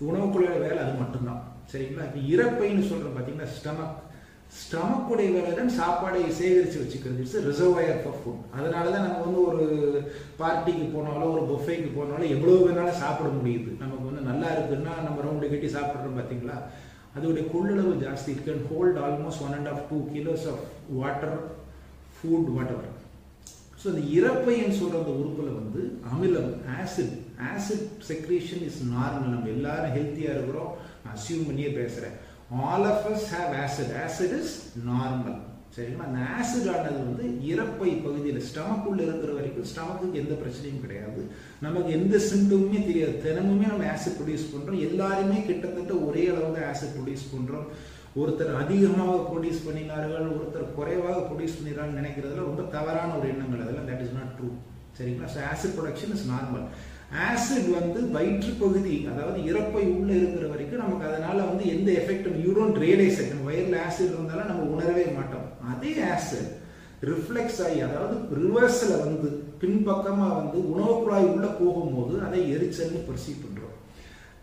உணவுக்குள்ள வேலை அது மட்டும்தான். சரிங்களா? இப்போ இறப்பைன்னு சொல்கிறோம் பார்த்தீங்கன்னா ஸ்டமக் ஸ்டமக்குடைய வேலை தான் சாப்பாடை சேகரித்து வச்சுக்கிறது. இட்ஸ் ரிசர்வயர் ஃபார் ஃபுட் அதனால தான் நம்ம வந்து ஒரு பார்ட்டிக்கு போனாலோ ஒரு பொஃபேக்கு போனாலோ எவ்வளோ வேணாலும் சாப்பிட முடியுது. நமக்கு வந்து நல்லா இருக்குன்னா நம்ம ரவுண்டு கட்டி சாப்பிட்றோம் பார்த்தீங்களா அதோடைய கொள்ளளவு ஜாஸ்தி it can hold almost one and half two kilos of water food whatever so இந்த இறப்பைன்னு சொல்கிற அந்த உறுப்பில் வந்து அமிலம் acid acid secretion is normal நம்ம எல்லாரும் ஹெல்த்தியாக இருக்கிறோம். அசியூம் பண்ணியே பேசுகிறேன் all of us have acid acid is normal சரிங்களா? அந்த ஆசிட் ஆனது வந்து இறப்பை பகுதியில் ஸ்டமக்குள்ள இருக்கிற வரைக்கும் ஸ்டமக்குக்கு எந்த பிரச்சனையும் கிடையாது. நமக்கு எந்த சிம்டமுமே தெரியாது. தினமுமே நம்ம ஆசிட் ப்ரொடியூஸ் பண்ணுறோம் எல்லாருமே கிட்டத்தட்ட ஒரே அளவு ஆசிட் ப்ரொடியூஸ் பண்ணுறோம் ஒருத்தர் அதிகமாக ப்ரொடியூஸ் பண்ணினார்கள் ஒருத்தர் குறைவாக ப்ரொடியூஸ் பண்ணிடுறாங்கன்னு நினைக்கிறதுல ரொம்ப தவறான ஒரு எண்ணங்கள். அதெல்லாம் தட் இஸ் நாட் ட்ரூ சரிங்களா? So acid production is normal acid வந்து வயிற்றுப்பகுதி அதாவது இறப்பை உள்ளே இருக்கிற வரைக்கும் நமக்கு அதனால வந்து எந்த எஃபெக்டும் யூ டோன்ட் ரியலைஸ் இட் வயிறில் ஆசிட் இருந்தாலும் நம்ம உணரவே மாட்டோம். அதே ஆசிட் ரிஃப்ளெக்ஸ் ஆகி அதாவது ரிவர்ஸில் வந்து பின்பக்கமாக வந்து உணவு குழாய் உள்ளே போகும்போது அதை எரிச்சல்னு பர்சீவ்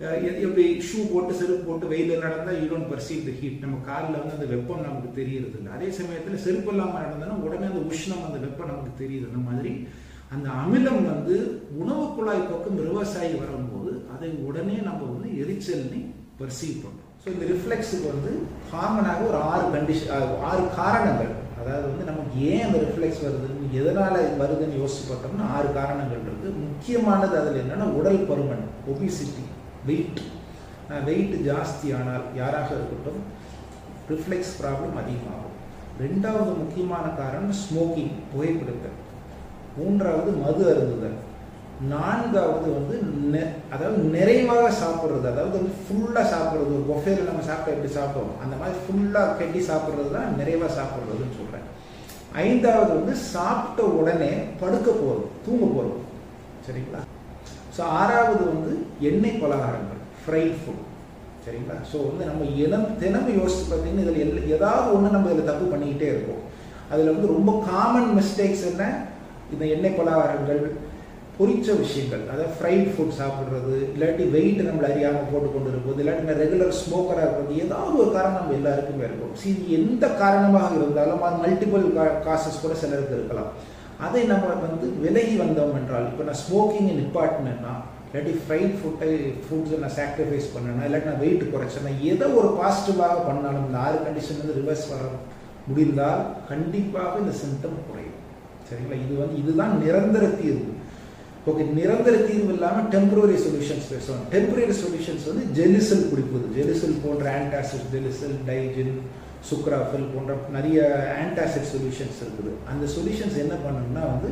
Uh, எப்படி ஷூ போட்டு செருப்பு போட்டு வெயில் நடந்தால் you don't perceive the heat நம்ம காலில் வந்து அந்த வெப்பம் நமக்கு தெரியறது இல்லை. அதே சமயத்தில் செருப்பு இல்லாமல் நடந்தோன்னா உடனே அந்த உஷ்ணம் அந்த வெப்பம் நமக்கு தெரியுது. அந்த மாதிரி அந்த அமிலம் வந்து உணவு குழாய் பக்கம் ரிவர்ஸ் வரும்போது அதை உடனே நம்ம வந்து எரிச்சல்னு பர்சீவ் பண்ணுறோம். ஸோ இந்த ரிஃப்ளெக்ஸுக்கு வந்து காமனாக ஒரு ஆறு கண்டிஷன் ஆறு காரணங்கள். அதாவது வந்து நமக்கு ஏன் அந்த ரிஃப்ளெக்ஸ் வருதுன்னு எதனால் வருதுன்னு யோசிச்சு பார்த்தோம்னா ஆறு காரணங்கள் இருக்குது முக்கியமானது அதில் என்னென்னா உடல் பருமன் ஒபிசிட்டி வெயிட் வெயிட் ஜாஸ்தியானால் யாராக இருக்கட்டும் ரிஃப்ளெக்ஸ் ப்ராப்ளம் அதிகமாகும். ரெண்டாவது முக்கியமான காரணம் ஸ்மோக்கிங் புகைப்பிடித்தல். மூன்றாவது மது அருந்துதல். நான்காவது வந்து நெ- அதாவது நிறைவாக சாப்பிட்றது அதாவது வந்து ஃபுல்லாக சாப்பிட்றது ஒரு பொஃபேல நம்ம சாப்பிட்டா எப்படி சாப்பிடுவோம்? அந்த மாதிரி ஃபுல்லாக கட்டி சாப்பிட்றது தான் நிறைவாக சாப்பிட்றதுன்னு சொல்கிறேன் ஐந்தாவது வந்து சாப்பிட்ட உடனே படுக்க போகிறோம் தூங்க போகிறோம் சரிங்களா? ஸோ ஆறாவது வந்து எண்ணெய் பலகாரங்கள் ஃப்ரைட் ஃபுட் சரிங்களா? ஸோ வந்து நம்ம இனம் தினமும் யோசிச்சு பார்த்தீங்கன்னா இதில் எல் ஏதாவது ஒன்று நம்ம இதில் தப்பு பண்ணிக்கிட்டே இருக்கோம் அதில் வந்து ரொம்ப காமன் மிஸ்டேக்ஸ் என்ன? இந்த எண்ணெய் பலகாரங்கள் பொரிச்ச விஷயங்கள். அதாவது ஃப்ரைட் ஃபுட் சாப்பிட்றது இல்லாட்டி வெயிட் நம்மளை அறியாமல் போட்டு கொண்டு இருப்பது இல்லாட்டி நம்ம ரெகுலர் ஸ்மோக்கராக இருக்கிறது ஏதாவது ஒரு காரணம் நம்ம எல்லாருக்குமே இருக்கும். சரி எந்த காரணமாக இருந்தாலும் அது மல்டிபிள் காசஸ் கூட சிலருக்கு இருக்கலாம். அதை நம்ம வந்து விலகி வந்தோம் என்றால் இப்போ நான் ஸ்மோக்கிங்கை நிப்பாட்டினேன்னா இல்லாட்டி ஃப்ரைட் ஃபுட்டை ஃபுட்ஸை நான் சாக்ரிஃபைஸ் பண்ணேன்னா இல்லாட்டி நான் வெயிட் குறைச்சேன்னா எதை ஒரு பாசிட்டிவாக பண்ணாலும் இந்த ஆறு கண்டிஷன் வந்து ரிவர்ஸ் வர முடிந்தால் கண்டிப்பாக இந்த சிம்டம் குறையும். சரிங்களா? இது வந்து இதுதான் நிரந்தர தீர்வு. ஓகே நிரந்தர தீர்வு இல்லாமல் டெம்பரரி சொல்யூஷன்ஸ் பேசுவோம். டெம்பரரி சொல்யூஷன்ஸ் வந்து ஜெலிசல் குடிப்பது. ஜெலிசல் போன்ற ஆன்டாசிட் ஜெலிசல் டைஜின் சுக்ராஃபில் போன்ற நிறைய ஆன்டாசிட் சொல்யூஷன்ஸ் இருக்குது. அந்த சொல்யூஷன்ஸ் என்ன பண்ணணும்னா வந்து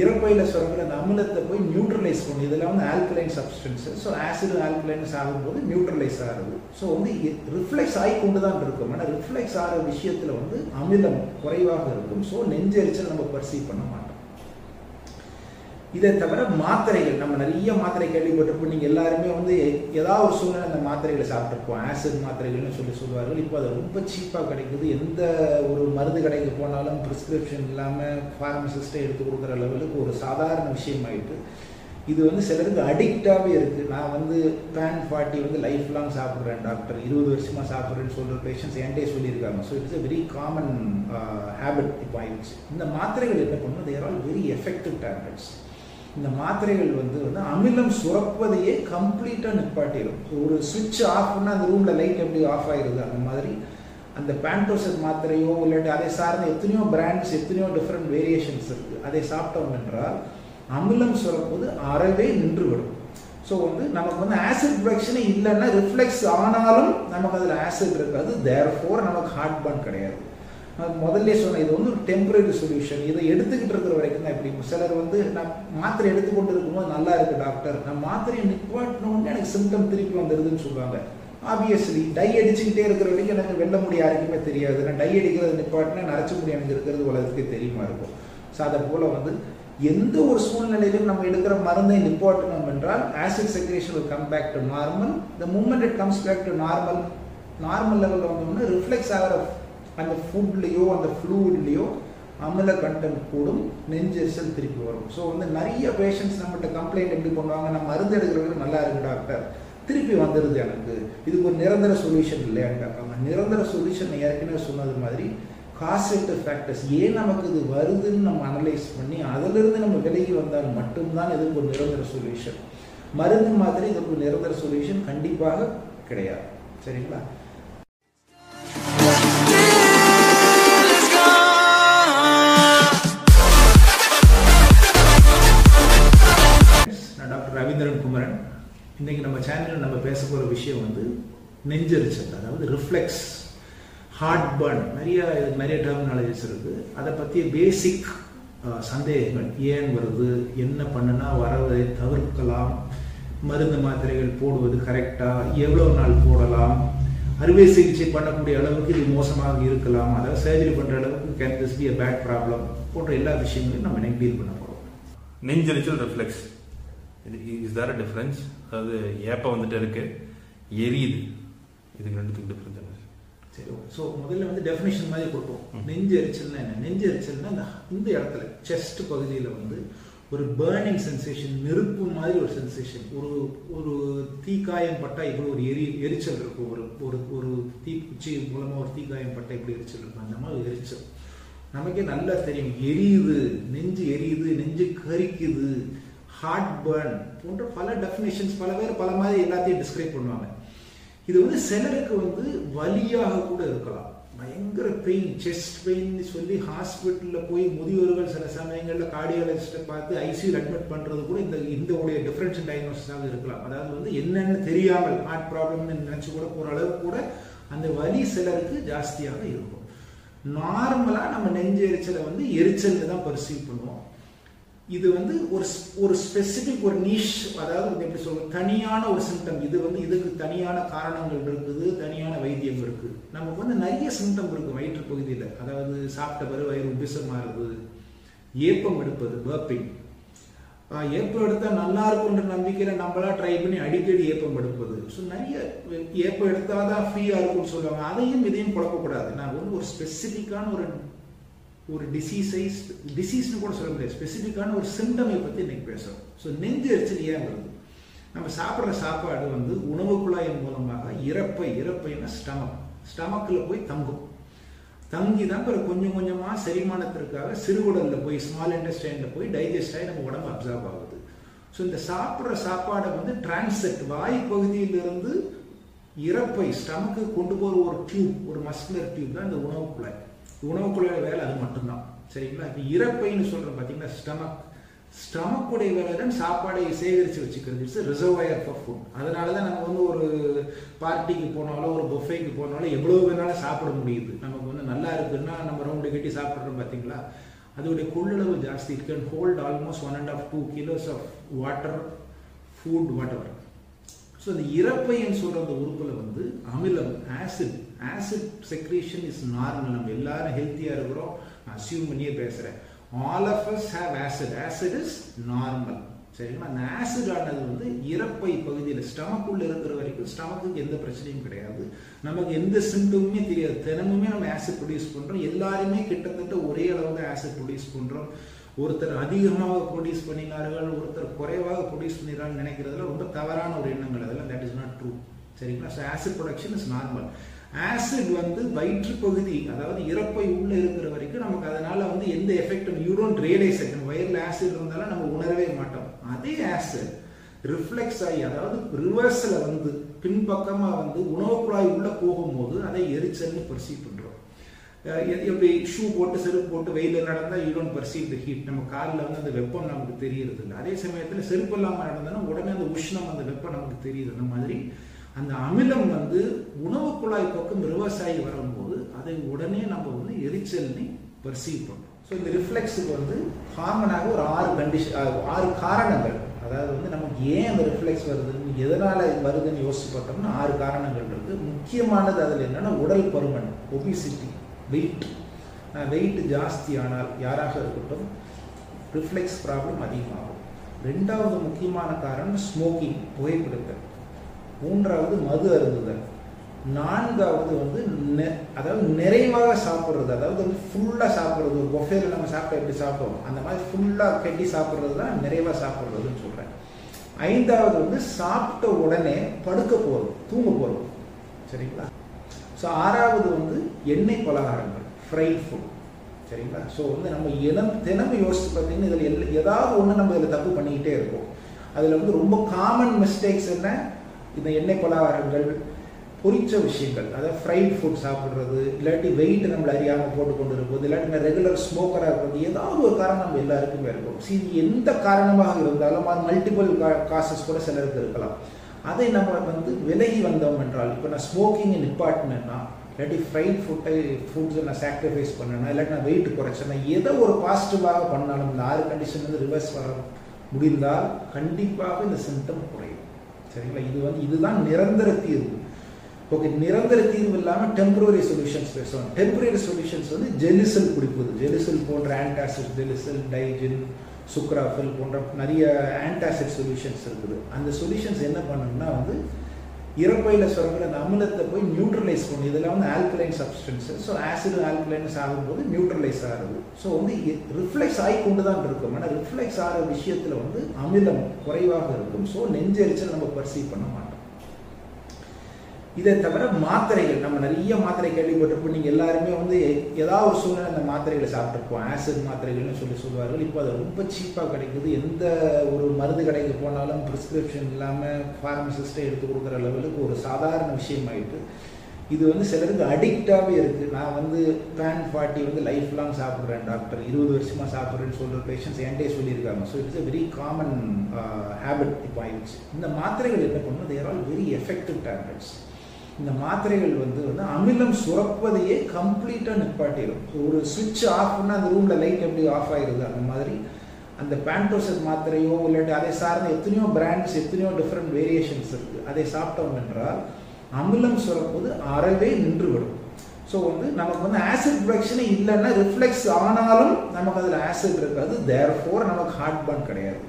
இறப்பையில் சுரக்கிற அந்த அமிலத்தை போய் நியூட்ரலைஸ் பண்ணும் இதெல்லாம் வந்து alkaline substance so acid alkalines ஆகும்போது நியூட்ரலைஸ் ஆகுது. ஸோ வந்து ரிஃப்ளெக்ஸ் ஆகி கொண்டு தான் இருக்கும். ஆனால் ரிஃப்ளெக்ஸ் ஆகிற விஷயத்தில் வந்து அமிலம் குறைவாக இருக்கும். ஸோ நெஞ்செரிச்சல் நம்ம பர்சீவ் பண்ண மாட்டோம். இதை தவிர மாத்திரைகள் நம்ம நிறைய மாத்திரை கேள்விப்பட்டிருப்போம். நீங்கள் எல்லாருமே வந்து ஏதாவது ஒரு சூழ்நிலை அந்த மாத்திரைகளை சாப்பிட்ருப்போம் ஆசிட் மாத்திரைகள்னு சொல்லி சொல்லுவார்கள் இப்போ அது ரொம்ப சீப்பாக கிடைக்குது. எந்த ஒரு மருந்து கடைக்கு போனாலும் ப்ரிஸ்கிரிப்ஷன் இல்லாமல் ஃபார்மசிஸ்ட்டை எடுத்து கொடுக்குற லெவலுக்கு ஒரு சாதாரண விஷயமாயிட்டு இது வந்து சிலருக்கு அடிக்டாகவே இருக்குது நான் வந்து பேன் ஃபார்ட்டி வந்து லைஃப் லாங் சாப்பிட்றேன் டாக்டர் இருபது வருஷமாக சாப்பிட்றேன்னு சொல்கிற பேஷண்ட்ஸ் என்கிட்டே சொல்லியிருக்காங்க. So it's a very common habit இப்போ ஆயிடுச்சு இந்த மாத்திரைகள் என்ன பண்ணணும் they're all very effective tablets இந்த மாத்திரைகள் வந்து வந்து அமிலம் சுரப்பதையே கம்ப்ளீட்டாக நிப்பாட்டிடும் ஒரு சுவிட்ச் ஆஃப் பண்ணால் அந்த ரூமில் லைட் எப்படி ஆஃப் ஆகிருது அந்த மாதிரி அந்த பேண்டோசட் மாத்திரையோ இல்லாட்டி அதை சார்ந்த எத்தனையோ பிராண்ட்ஸ் எத்தனையோ டிஃப்ரெண்ட் வேரியேஷன்ஸ் இருக்குது அதை சாப்பிட்டோம் என்றால் அமிலம் சுரப்பது அறவே நின்றுவிடும். ஸோ வந்து நமக்கு வந்து ஆசிட் ப்ரொடக்ஷனே இல்லைன்னா ரிஃப்ளெக்ஸ் ஆனாலும் நமக்கு அதில் ஆசிட் இருக்காது. தேர் ஃபோர் நமக்கு ஹார்ட் பர்ன் கிடையாது. நான் முதல்ல சொன்னேன் இது வந்து ஒரு டெம்பரரி சொல்யூஷன் இதை எடுத்துக்கிட்டு இருக்கிற வரைக்கும் தான் இப்படி சிலர் வந்து நான் மாத்திரை எடுத்துக்கொண்டு இருக்கும்போது நல்லா இருக்கு டாக்டர் நான் மாத்திரையை நிப்பாட்டினோடனே எனக்கு சிம்டம் திருப்பி வந்துடுதுன்னு சொல்லுவாங்க. ஆப்வியஸ்லி டை அடிச்சுக்கிட்டே இருக்கிற வரைக்கும் எனக்கு வெல்ல முடி யாருக்குமே தெரியாது. நான் டை அடிக்கிறது நிப்பாட்டினா நரைச்ச முடி எனக்கு இருக்கிறது உலகத்துக்கே தெரியுமா இருக்கும். ஸோ அதை போல் வந்து எந்த ஒரு சூழ்நிலையிலும் நம்ம எடுக்கிற மருந்தை நிப்பாட்டணும் என்றால் acid secretion will come back to normal the moment it comes back to normal normal லெவலில் வந்தோம்னா ரிஃப்ளெக்ஸ் ஆகிற அந்த ஃபுட்லேயோ அந்த ஃப்ளூட்லேயோ அமில கண்டென்ட் கூடும் நெஞ்செரிச்சல் திருப்பி வரும். ஸோ வந்து நிறைய பேஷண்ட்ஸ் நம்மகிட்ட கம்ப்ளைண்ட் எப்படி பண்ணுவாங்க? நான் மருந்து எடுக்கிறவங்க நல்லா இருக்கு டாக்டர் திருப்பி வந்துடுது எனக்கு. இதுக்கு ஒரு நிரந்தர சொல்யூஷன் இல்லையான்னு கேட்பாங்க நிரந்தர சொல்யூஷன் ஏற்கனவே சொன்னது மாதிரி காசெட்டு ஃபேக்டர்ஸ் ஏன் நமக்கு இது வருதுன்னு நம்ம அனலைஸ் பண்ணி அதிலிருந்து நம்ம விலகி வந்தால் மட்டும்தான் இதுக்கு ஒரு நிரந்தர சொல்யூஷன் மருந்து மாதிரி இதுக்கு ஒரு நிரந்தர சொல்யூஷன் கண்டிப்பாக கிடையாது. சரிங்களா? பேச போகிற விஷயம் வந்து நெஞ்சரிச்சல் அதாவது ரிஃப்ளெக்ஸ் ஹார்ட் பர்ன் நிறைய நிறைய டெர்மினாலஜிஸ் இருக்குது அதை பற்றிய பேசிக் சந்தேகங்கள். ஏன் வருது? என்ன பண்ணுனா வரதை தவிர்க்கலாம். மருந்து மாத்திரைகள் போடுவது கரெக்டாக எவ்வளோ நாள் போடலாம்? அறுவை சிகிச்சை பண்ணக்கூடிய அளவுக்கு இது மோசமாக இருக்கலாம். அதாவது சர்ஜரி பண்ணுற அளவுக்கு can this be a bad problem போன்ற எல்லா விஷயங்களையும் நம்ம இன்னைக்கு டீல் பண்ண போகிறோம் நெஞ்சரிச்சல் ரிஃப்ளெக்ஸ் இஸ் தேர் டிஃப்ரென்ஸ் அதாவது ஏப்பம் வந்துட்டு இருக்கு எரியுது. இதுக்கு ரெண்டுத்துக்கு டிஃப்ரென்ஸ் என்ன சரி ஸோ முதல்ல வந்து டெஃபினேஷன் மாதிரி கொடுப்போம். நெஞ்சு எரிச்சல்னா என்ன? நெஞ்சு எரிச்சல்னா இந்த இடத்துல செஸ்ட் பகுதியில் வந்து ஒரு பேர்னிங் சென்சேஷன் நெருப்பு மாதிரி ஒரு சென்சேஷன் ஒரு ஒரு தீக்காயம் பட்டா இப்படி ஒரு எரி எரிச்சல் இருக்கும். ஒரு ஒரு ஒரு தீக்குச்சி மூலமா ஒரு தீக்காயம் பட்டா இப்படி எரிச்சல் இருக்கும். அந்த மாதிரி எரிச்சல். நமக்கே நல்லா தெரியும். எரியுது. நெஞ்சு எரியுது. நெஞ்சு கரிக்குது. ஹார்ட் பர்ன் போன்ற பல டெஃபினேஷன்ஸ் பல பேர் பல மாதிரி எல்லாத்தையும் டிஸ்கிரைப் பண்ணுவாங்க. இது வந்து சிலருக்கு வந்து வலியாக கூட இருக்கலாம். பயங்கர பெயின் செஸ்ட் பெயின் சொல்லி ஹாஸ்பிட்டலில் போய் முதியோர்கள் சில சமயங்களில் கார்டியாலஜிஸ்ட்டை பார்த்து ஐசியூ அட்மிட் பண்ணுறது கூட இந்த இந்த உடைய டிஃபரன்ஷியல் டயக்னோசிஸாக இருக்கலாம். அதாவது வந்து என்னென்னு தெரியாமல் ஹார்ட் ப்ராப்ளம்னு நினச்சி கூட போகிற அளவுக்கு கூட அந்த வலி சிலருக்கு ஜாஸ்தியாக இருக்கும். நார்மலாக நம்ம நெஞ்சு எரிச்சலை வந்து எரிச்சல்னு தான் பர்சீவ் பண்ணுவோம். இது வந்து ஒரு ஒரு ஸ்பெசிபிக் ஒரு நீஷ் அதாவது வந்து எப்படி சொல்றோம் தனியான ஒரு சிம்டம் இது வந்து இதுக்கு தனியான காரணங்கள் இருக்குது தனியான வைத்தியம் இருக்கு. நமக்கு வந்து நிறைய சிம்டம் இருக்கு வயிற்று பகுதியில். அதாவது சாப்பிட்ட பிறகு வயிறு உபிசமாறுது ஏப்பம் எடுப்பது பர்பிங் ஏப்பம் எடுத்தால் நல்லா இருக்கும்ன்ற நம்பிக்கையில் நம்மளா ட்ரை பண்ணி அடிக்கடி ஏப்பம் எடுப்பது. ஸோ நிறைய ஏப்பம் எடுத்தால் தான் ஃப்ரீயாக இருக்கும்னு சொல்லுவாங்க. அதையும் இதையும் குழப்பக்கூடாது. நான் வந்து ஒரு ஸ்பெசிஃபிக்கான ஒரு ஒரு டிசீஸை டிசீஸ்னு கூட சொல்ல முடியாது. ஸ்பெசிஃபிக்கான ஒரு சிம்டமை பற்றி இன்னைக்கு பேசுகிறோம் ஸோ நெஞ்சு எரிச்சல் ஏன் வருது? நம்ம சாப்பிட்ற சாப்பாடு வந்து உணவு குழாயின் மூலமாக இறப்பை இறப்பைன்னா ஸ்டமக் ஸ்டமக்கில் போய் தங்கும். தங்கி தான் பிறகு கொஞ்சம் கொஞ்சமாக செரிமானத்திற்காக சிறுகுடலில் போய் ஸ்மால் இன்டெஸ்டைனில் போய் டைஜஸ்ட் ஆகி நம்ம உடம்பு அப்சர்வ் ஆகுது. ஸோ இந்த சாப்பிட்ற சாப்பாடை வந்து டிரான்செட் வாய் பகுதியிலிருந்து இறப்பை ஸ்டமக்கு கொண்டு போகிற ஒரு டியூப் ஒரு மஸ்குலர் டியூப் தான் இந்த உணவு குழாய் உணவுக்குள்ள வேலை அது மட்டும்தான். சரிங்களா? இப்போ இறப்பைன்னு சொல்கிறோம் பார்த்தீங்கன்னா ஸ்டமக். ஸ்டமக்குடைய வேலை தான் சாப்பாடை சேகரித்து வச்சுக்கிறது. இட்ஸ் ரிசர்வயர் ஃபார் ஃபுட் அதனால தான் நம்ம வந்து ஒரு பார்ட்டிக்கு போனாலோ ஒரு பொஃபேக்கு போனாலும் எவ்வளோ வேணாலும் சாப்பிட முடியுது. நமக்கு வந்து நல்லா இருக்குன்னா நம்ம ரவுண்டு கட்டி சாப்பிட்றோம் பார்த்தீங்களா அதோடைய கொள்ளளவு ஜாஸ்தி it can hold almost one and half two kilos of water food whatever so இந்த இறப்பைன்னு சொல்கிற அந்த உறுப்பில் வந்து அமிலம் acid acid secretion is normal நம்ம எல்லாரும் ஹெல்த்தியாக இருக்கிறோம். நான் அசியூம் பண்ணியே பேசுகிறேன் all of us have acid acid is normal சரிங்களா? அந்த ஆசிட் ஆனது வந்து இறப்பை பகுதியில் ஸ்டமக்குள்ள இருக்கிற வரைக்கும் ஸ்டமக்குக்கு எந்த பிரச்சனையும் கிடையாது. நமக்கு எந்த சிம்டமுமே தெரியாது. தினமுமே நம்ம ஆசிட் ப்ரொடியூஸ் பண்ணுறோம் எல்லாருமே கிட்டத்தட்ட ஒரே அளவு தான் ஆசிட் ப்ரொடியூஸ் பண்ணுறோம் ஒருத்தர் அதிகமாக ப்ரொடியூஸ் பண்ணினார்கள் ஒருத்தர் குறைவாக ப்ரொடியூஸ் பண்ணிடுறான்னு நினைக்கிறதுல ரொம்ப தவறான ஒரு எண்ணங்கள் அதெல்லாம் தட் இஸ் நாட் ட்ரூ சரிங்களா? So acid production is normal acid வந்து வயிற்று பகுதி அதாவது இறப்பை உள்ளே இருக்கிற வரைக்கும் நமக்கு அதனால வந்து எந்த எஃபெக்டும் யூ டோன்ட் ரியலைஸ் நம்ம வயிறில் ஆசிட் இருந்தாலும் நம்ம உணரவே மாட்டோம். அதே ஆசிட் ரிஃப்ளெக்ஸ் ஆகி அதாவது ரிவர்ஸில் வந்து பின்பக்கமாக வந்து உணவு குழாய் போகும்போது அதை எரிச்சல்னு பர்சீவ் பண்ணுறோம் எப்படி ஷூ போட்டு செருப்பு போட்டு வெயிலில் நடந்தால் you don't perceive the heat நம்ம காலில் வந்து அந்த வெப்பம் நமக்கு தெரியறது இல்லை அதே சமயத்தில் செருப்பு இல்லாமல் நடந்தோன்னா உடனே அந்த உஷ்ணம் அந்த வெப்பம் நமக்கு தெரியுது. அந்த மாதிரி அந்த அமிலம் வந்து உணவு குழாய் பக்கம் விவசாயி வரும்போது அதை உடனே நம்ம வந்து எரிச்சல்னு பர்சீவ் பண்ணுறோம். ஸோ இந்த ரிஃப்ளெக்ஸுக்கு வந்து காமனாக ஒரு ஆறு கண்டிஷன் ஆறு காரணங்கள். அதாவது வந்து நமக்கு ஏன் அந்த ரிஃப்ளெக்ஸ் வருதுன்னு எதனால் வருதுன்னு யோசிச்சு பார்த்தோம்னா ஆறு காரணங்கள் இருக்குது முக்கியமானது அதில் என்னென்னா உடல் பருமன் ஒபிசிட்டி வெயிட் வெயிட் ஜாஸ்தியானால் யாராக இருக்கட்டும் ரிஃப்ளெக்ஸ் ப்ராப்ளம் அதிகமாகும். ரெண்டாவது முக்கியமான காரணம் ஸ்மோக்கிங் புகைப்பிடித்தல். மூன்றாவது மது அருந்துதல். நான்காவது வந்து நெ அதாவது நிறைவாக சாப்பிட்றது. அதாவது வந்து ஃபுல்லாக சாப்பிட்றது. ஒரு பொஃபேல நம்ம சாப்பிட்டா எப்படி சாப்பிடுவோம்? அந்த மாதிரி ஃபுல்லாக கட்டி சாப்பிட்றது தான் நிறைவாக சாப்பிட்றதுன்னு சொல்கிறேன் ஐந்தாவது வந்து சாப்பிட்ட உடனே படுக்க போகிறோம் தூங்க போகிறோம் சரிங்களா? ஸோ ஆறாவது வந்து எண்ணெய் பலகாரங்கள் ஃப்ரைட் ஃபுட் சரிங்களா? ஸோ வந்து நம்ம இனம் தினமும் யோசிச்சு பார்த்தீங்கன்னா இதில் எல் ஏதாவது ஒன்று நம்ம இதில் தப்பு பண்ணிக்கிட்டே இருக்கோம் அதில் வந்து ரொம்ப காமன் மிஸ்டேக்ஸ் என்ன? இந்த எண்ணெய் பலகாரங்கள் பொறிச்ச விஷயங்கள். அதாவது ஃப்ரைட் ஃபுட் சாப்பிட்றது இல்லாட்டி வெயிட் நம்மளை அறியாமல் போட்டு கொண்டு இருப்பது இல்லாட்டி ரெகுலர் ஸ்மோக்கராக இருக்கிறது ஏதாவது ஒரு காரணம் நம்ம எல்லாருக்குமே இருக்கும். சரி எந்த காரணமாக இருந்தாலும் அது மல்டிபிள் காசஸ் கூட சிலருக்கு இருக்கலாம். அதை நம்ம வந்து விலகி வந்தோம் என்றால் இப்போ நான் ஸ்மோக்கிங்கை நிப்பாட்டினேன்னா இல்லாட்டி ஃப்ரைட் ஃபுட்டை ஃபுட்ஸை நான் சாக்ரிஃபைஸ் பண்ணேன்னா இல்லாட்டி நான் வெயிட் குறைச்சேன்னா எதை ஒரு பாசிட்டிவாக பண்ணாலும் இந்த ஆறு கண்டிஷன் வந்து ரிவர்ஸ் வர முடிந்தால் கண்டிப்பாக இந்த சிம்டம் குறையும். சரிங்களா? இது வந்து இதுதான் நிரந்தர தீர்வு. ஓகே நிரந்தர தீர்வு இல்லாமல் டெம்பரரி சொல்யூஷன்ஸ் பேசுவோம். டெம்பரரி சொல்யூஷன்ஸ் வந்து ஜெலிசல் குடிப்பது. ஜெலிசல் போன்ற ஆன்டாசிட் ஜெலிசல் டைஜின் சுக்ராஃபில் போன்ற நிறைய ஆன்டாசிட் சொல்யூஷன்ஸ் இருக்குது. அந்த சொல்யூஷன்ஸ் என்ன பண்ணணும்னா வந்து இறப்பையில் சுரங்கிற அந்த அமிலத்தை போய் நியூட்ரலைஸ் பண்ணும் இதெல்லாம் வந்து alkaline substance so acid alkalines ஆகும்போது நியூட்ரலைஸ் ஆகுது. ஸோ வந்து ரிஃப்ளெக்ஸ் ஆகி கொண்டு தான் இருக்கும். ஆனால் ரிஃப்ளெக்ஸ் ஆகிற விஷயத்தில் வந்து அமிலம் குறைவாக இருக்கும். ஸோ நெஞ்செரிச்சல் நம்ம பர்சீவ் பண்ண மாட்டோம். இதை தவிர மாத்திரைகள் நம்ம நிறைய மாத்திரை கேள்விப்பட்டிருப்போம். நீங்கள் எல்லாருமே வந்து ஏதாவது ஒரு சூழ்நிலை அந்த மாத்திரைகளை சாப்பிட்ருப்போம் ஆசிட் மாத்திரைகள்னு சொல்லி சொல்லுவார்கள் இப்போ அது ரொம்ப சீப்பாக கிடைக்குது. எந்த ஒரு மருந்து கடைக்கு போனாலும் ப்ரிஸ்கிரிப்ஷன் இல்லாமல் ஃபார்மசிஸ்ட்டை எடுத்து கொடுக்குற லெவலுக்கு ஒரு சாதாரண விஷயமாயிட்டு இது வந்து சிலருக்கு அடிக்டாகவே இருக்குது நான் வந்து பேன் ஃபார்ட்டி வந்து லைஃப் லாங் சாப்பிட்றேன் டாக்டர் இருபது வருஷமாக சாப்பிட்றேன்னு சொல்கிற பேஷண்ட்ஸ் என்கிட்டே சொல்லியிருக்காங்க. So it's a very common habit இப்போ ஆயிடுச்சு. இந்த மாத்திரைகள் என்ன பண்ணணும் they're all very effective tablets இந்த மாத்திரைகள் வந்து வந்து அமிலம் சுரப்பதையே கம்ப்ளீட்டாக நிப்பாட்டிடும் ஒரு சுவிட்ச் ஆஃப் பண்ணால் அந்த ரூமில் லைட் எப்படி ஆஃப் ஆகிருது அந்த மாதிரி. அந்த பேண்டோசட் மாத்திரையோ இல்லாட்டி அதை சார்ந்த எத்தனையோ பிராண்ட்ஸ் எத்தனையோ டிஃப்ரெண்ட் வேரியேஷன்ஸ் இருக்குது அதை சாப்பிட்டோம் என்றால் அமிலம் சுரப்பது அறவே நின்றுவிடும். ஸோ வந்து நமக்கு வந்து ஆசிட் ப்ரொடக்ஷனே இல்லைன்னா ரிஃப்ளெக்ஸ் ஆனாலும் நமக்கு அதில் ஆசிட் இருக்காது. தேர் ஃபோர் நமக்கு ஹார்ட் பர்ன் கிடையாது.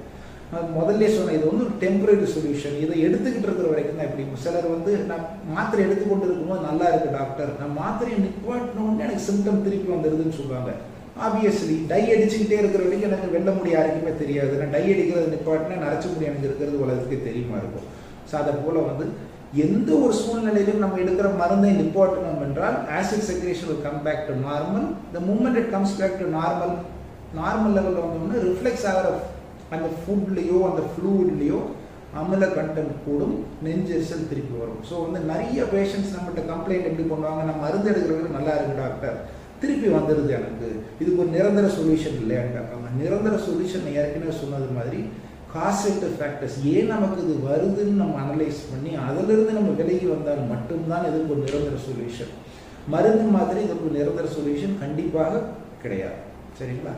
நான் முதல்ல சொன்னேன் இது வந்து ஒரு டெம்பரரி சொல்யூஷன் இதை எடுத்துக்கிட்டு இருக்கிற வரைக்கும் தான் எப்படி சிலர் வந்து நான் மாத்திரை எடுத்துக்கொண்டு இருக்கும்போது நல்லா இருக்கு டாக்டர் நான் மாத்திரையை நிப்பாட்டினோடனே எனக்கு சிம்டம் திருப்பி வந்துடுதுன்னு சொல்லுவாங்க. ஆப்வியஸ்லி டை அடிச்சுக்கிட்டே இருக்கிற வரைக்கும் எனக்கு வெல்ல முடிய யாருக்குமே தெரியாது. நான் டை அடிக்கிறது நிப்பாட்டினா நரைச்ச முடியும் எனக்கு இருக்கிறது உலகத்துக்கு தெரியுமா இருக்கும். ஸோ அதை போல் வந்து எந்த ஒரு சூழ்நிலையிலும் நம்ம எடுக்கிற மருந்தை நிப்பாட்டணும் என்றால் acid secretion will come back to normal the moment it comes back to normal normal லெவலில் வந்தோம்னா ரிஃப்ளெக்ஸ் ஆகிற அந்த ஃபுட்லேயோ அந்த ஃப்ளூட்லேயோ அமில கண்டென்ட் கூடும் நெஞ்செரிச்சல் திருப்பி வரும். ஸோ வந்து நிறைய பேஷண்ட்ஸ் நம்மகிட்ட கம்ப்ளைண்ட் எப்படி பண்ணுவாங்க நான் மருந்து எடுக்கிறவங்க நல்லா இருக்கு டாக்டர் திருப்பி வந்துடுது எனக்கு. இதுக்கு ஒரு நிரந்தர சொல்யூஷன் இல்லையான்னு கேட்பாங்க. நிரந்தர சொல்யூஷன் ஏற்கனவே சொன்னது மாதிரி காசெக்டிவ் ஃபேக்டர்ஸ் ஏன் நமக்கு இது வருதுன்னு நம்ம அனலைஸ் பண்ணி அதிலிருந்து நம்ம விலகி வந்தால் மட்டும்தான் இதுக்கு ஒரு நிரந்தர சொல்யூஷன் மருந்து மாதிரி இதுக்கு ஒரு நிரந்தர சொல்யூஷன் கண்டிப்பாக கிடையாது. சரிங்களா?